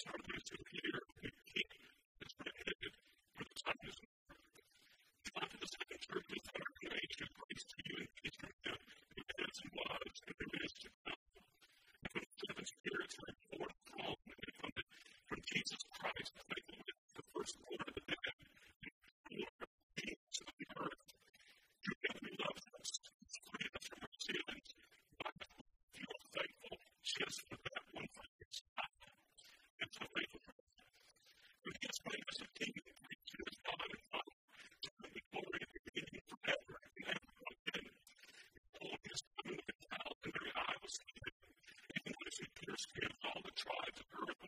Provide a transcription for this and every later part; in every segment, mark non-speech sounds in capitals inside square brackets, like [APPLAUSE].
started to hear skins all the tribes of earth.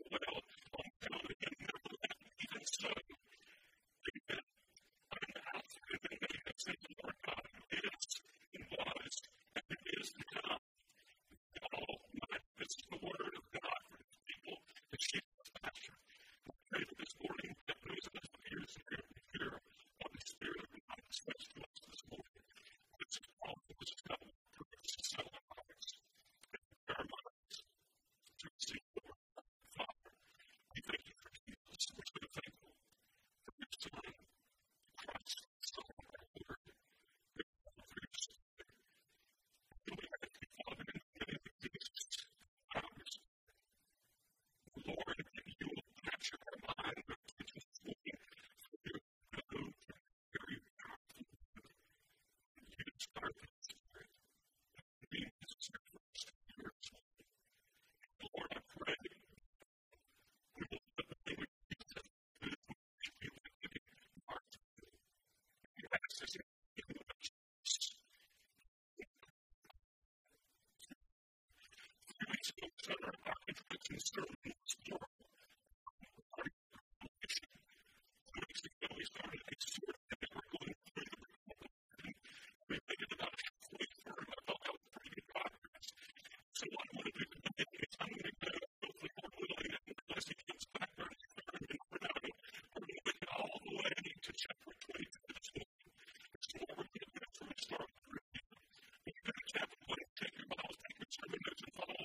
good news and follow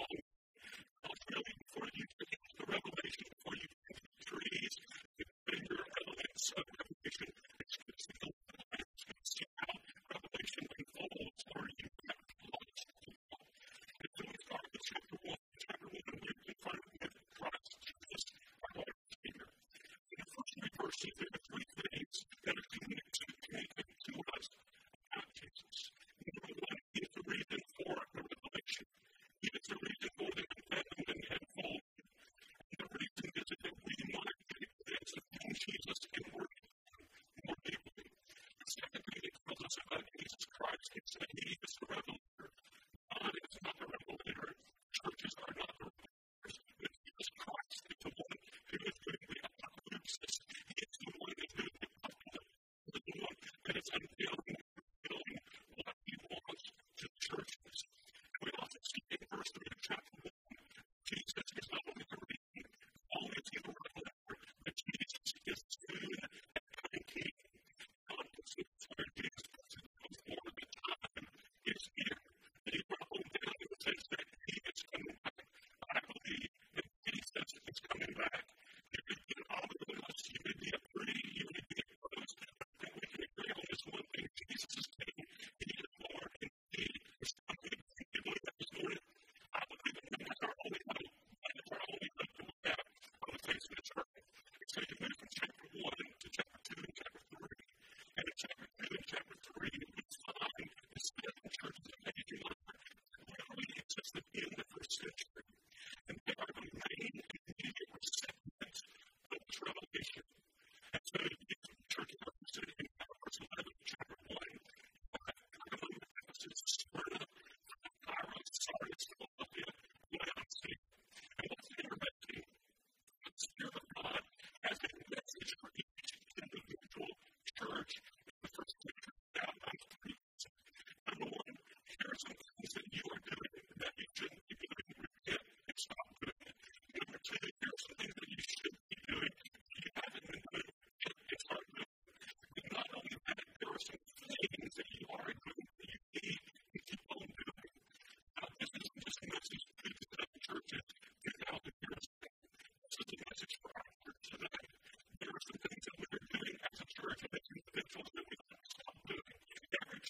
about Jesus Christ. He said he is the revelation. that in the pursuit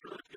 church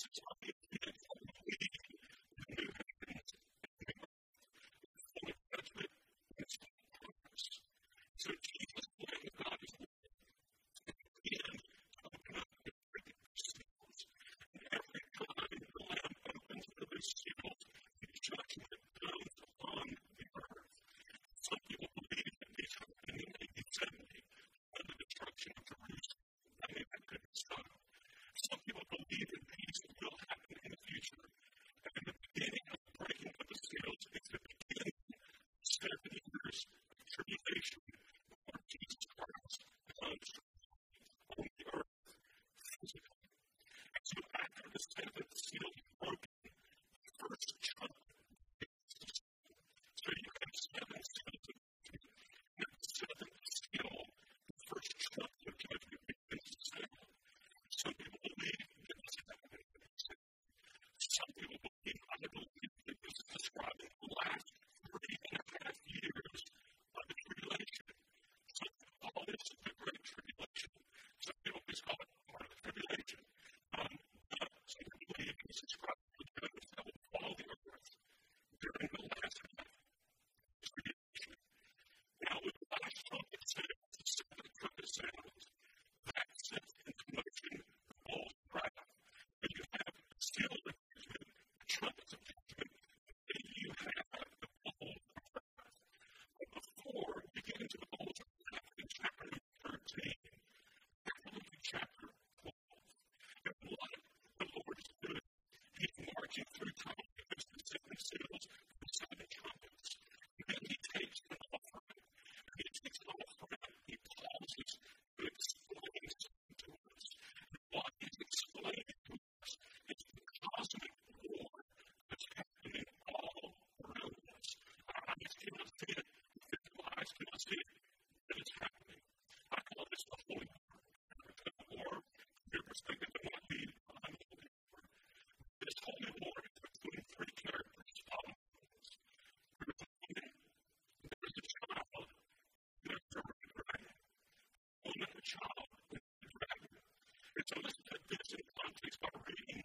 passage on education. [LAUGHS] through time, because the sickness signals it's always that this is context operating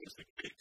is a great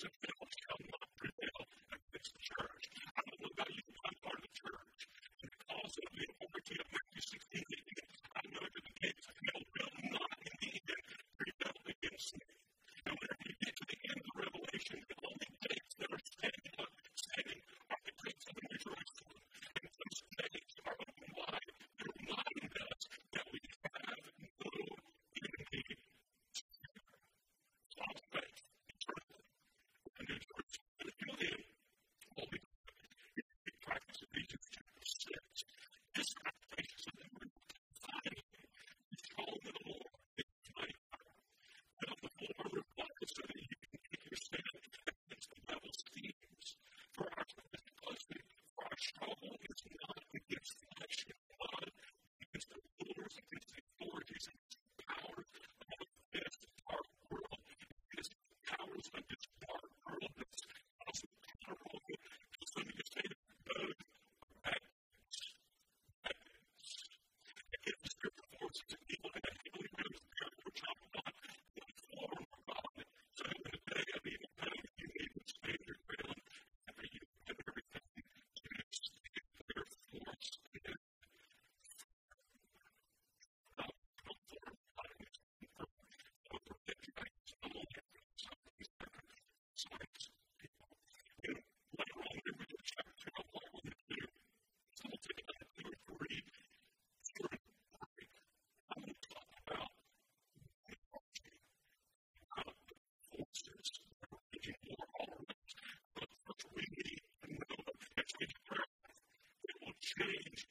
change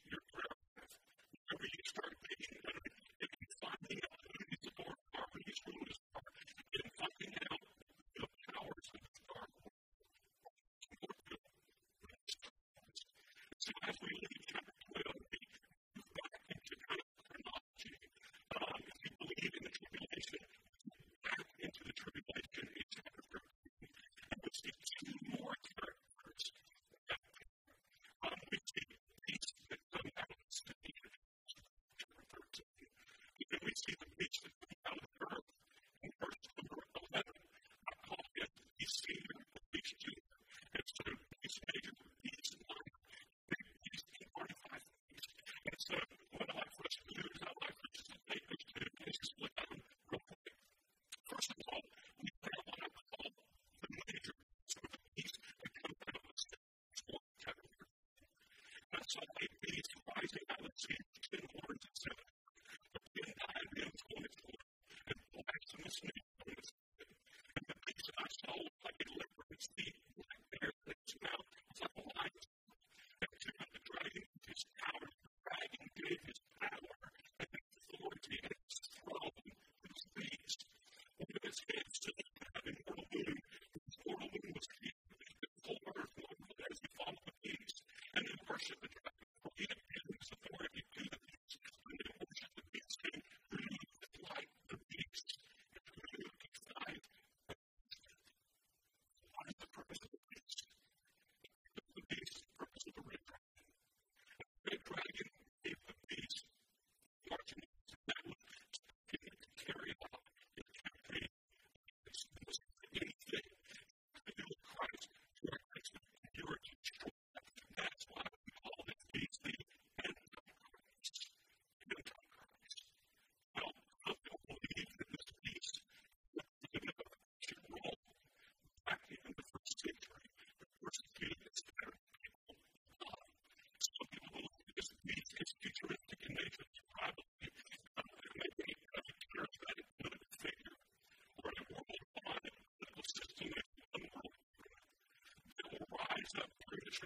Sunday, please advise me how to step through to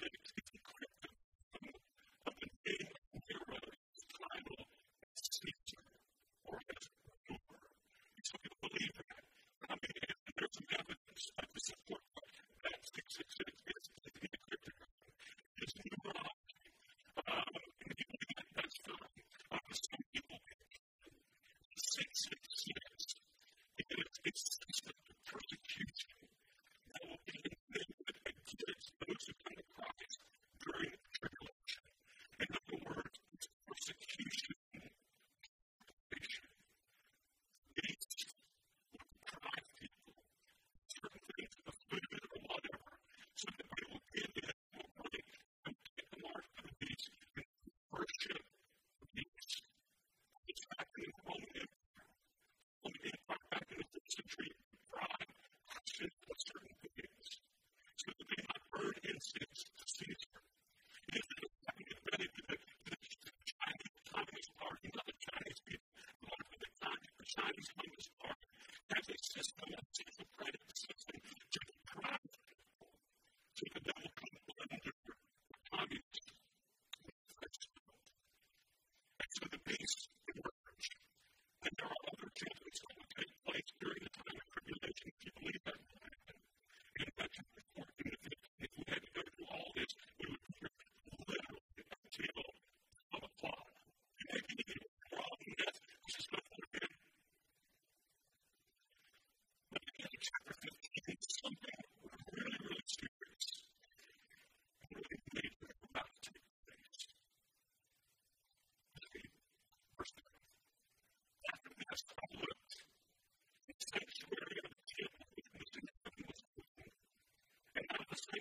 Thank you. instance,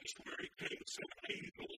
place where he paid the seven angels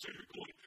So you're going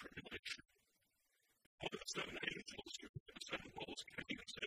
tribulation. All of a sudden, angels who have seven bowls can even say,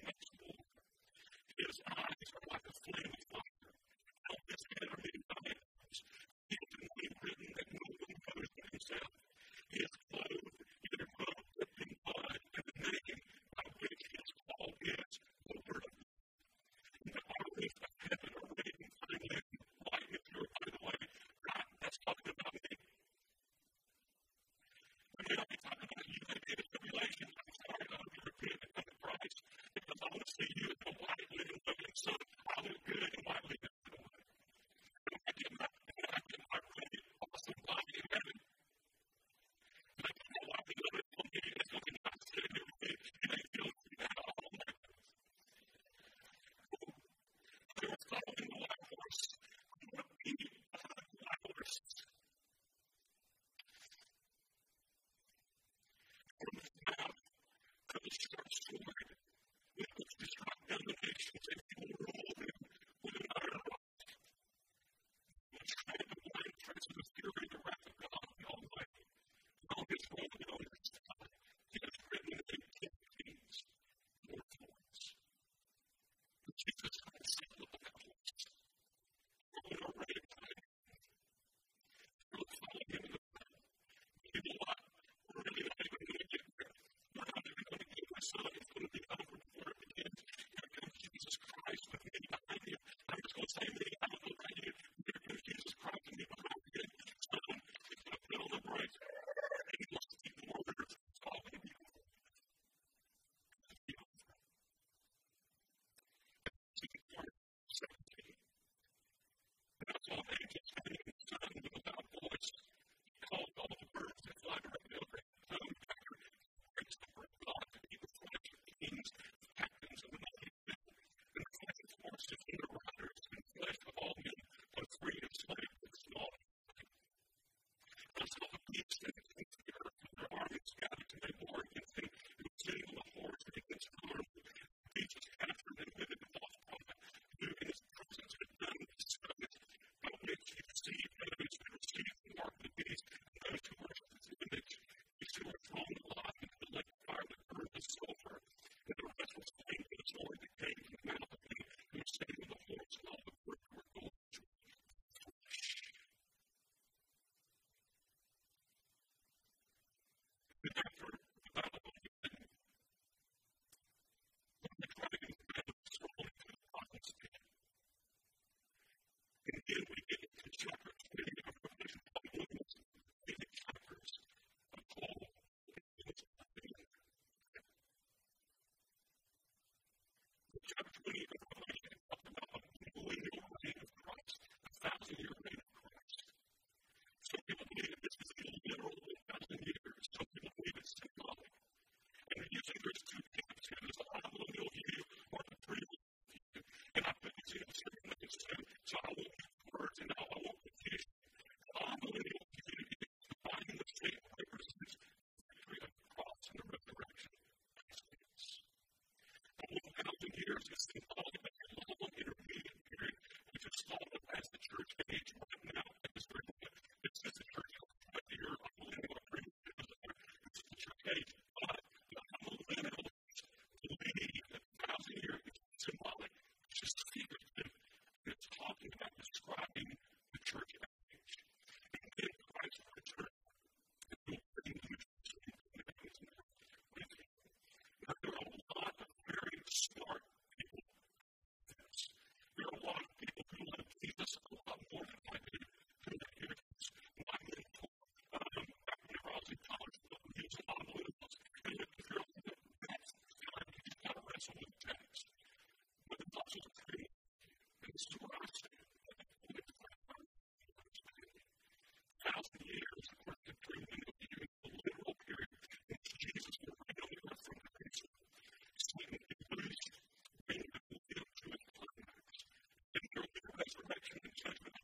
story. life. ちょっと。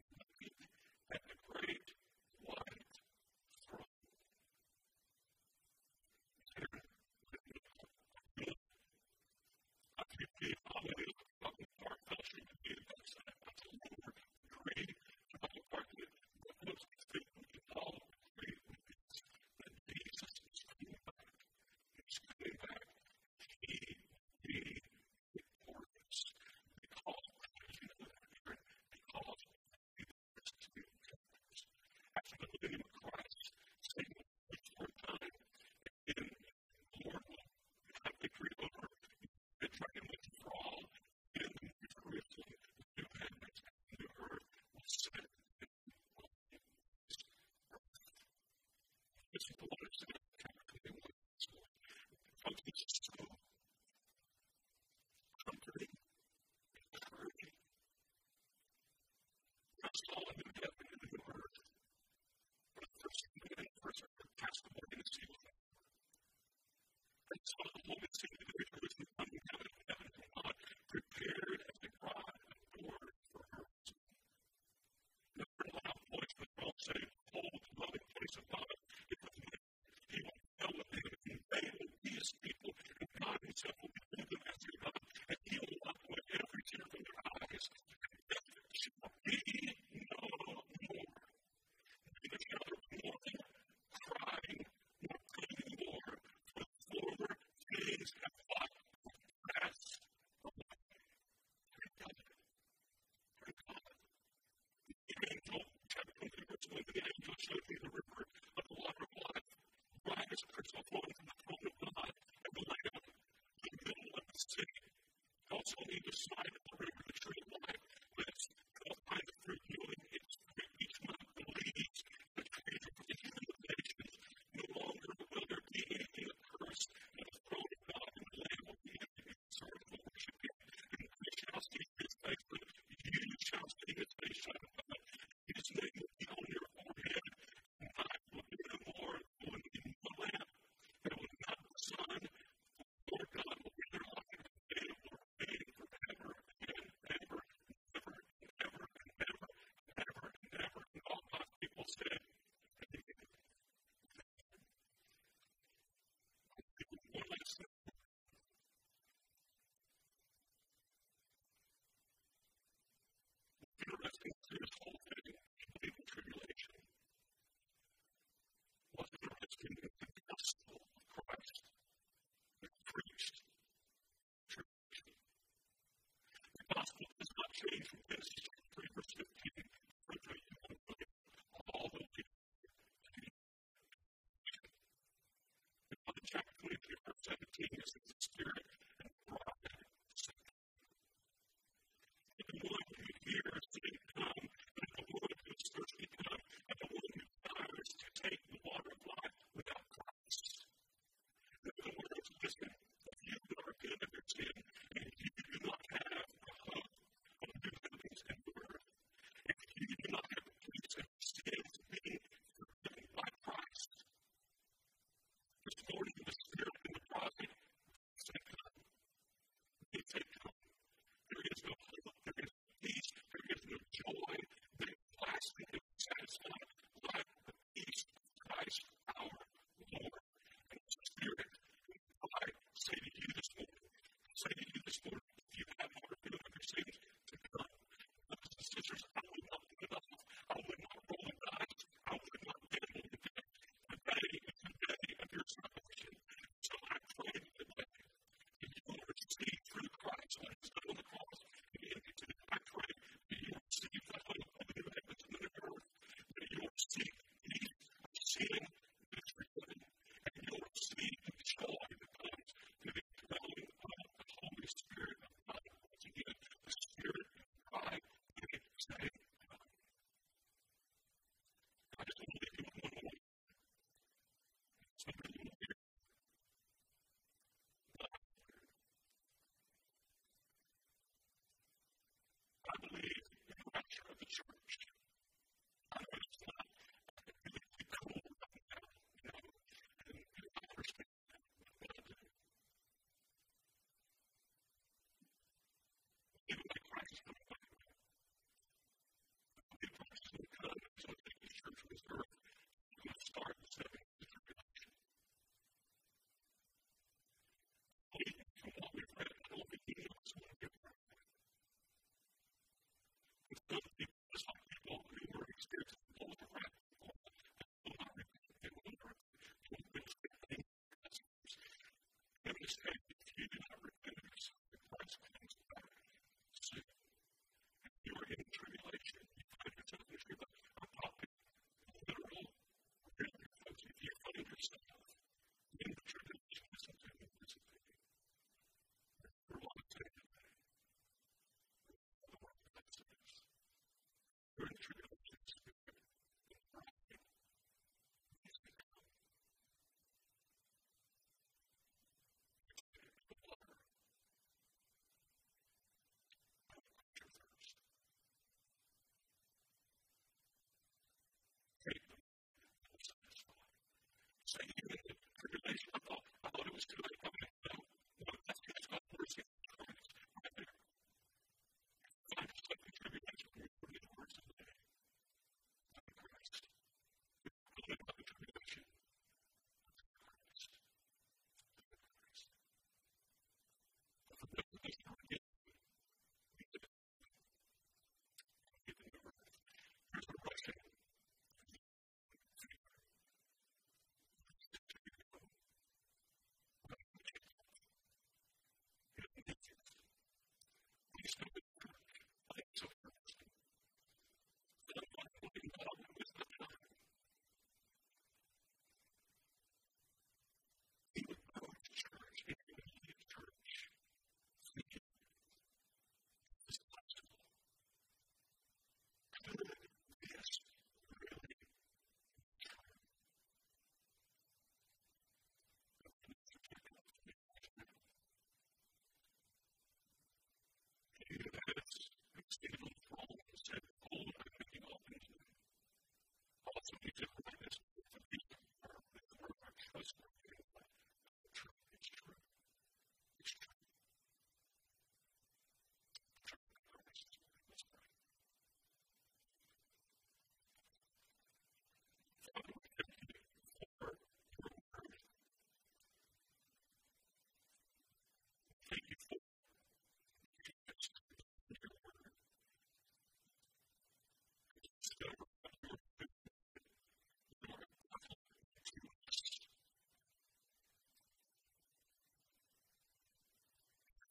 continues if you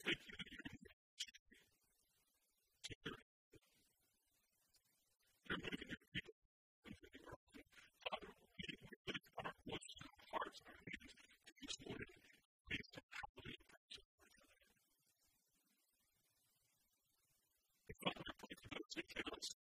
we cannot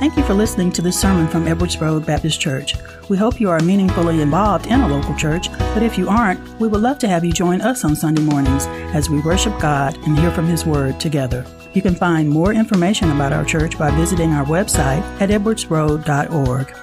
Thank you for listening to this sermon from Edwards Road Baptist Church. We hope you are meaningfully involved in a local church, but if you aren't, we would love to have you join us on Sunday mornings as we worship God and hear from His Word together. You can find more information about our church by visiting our website at edwardsroad.org.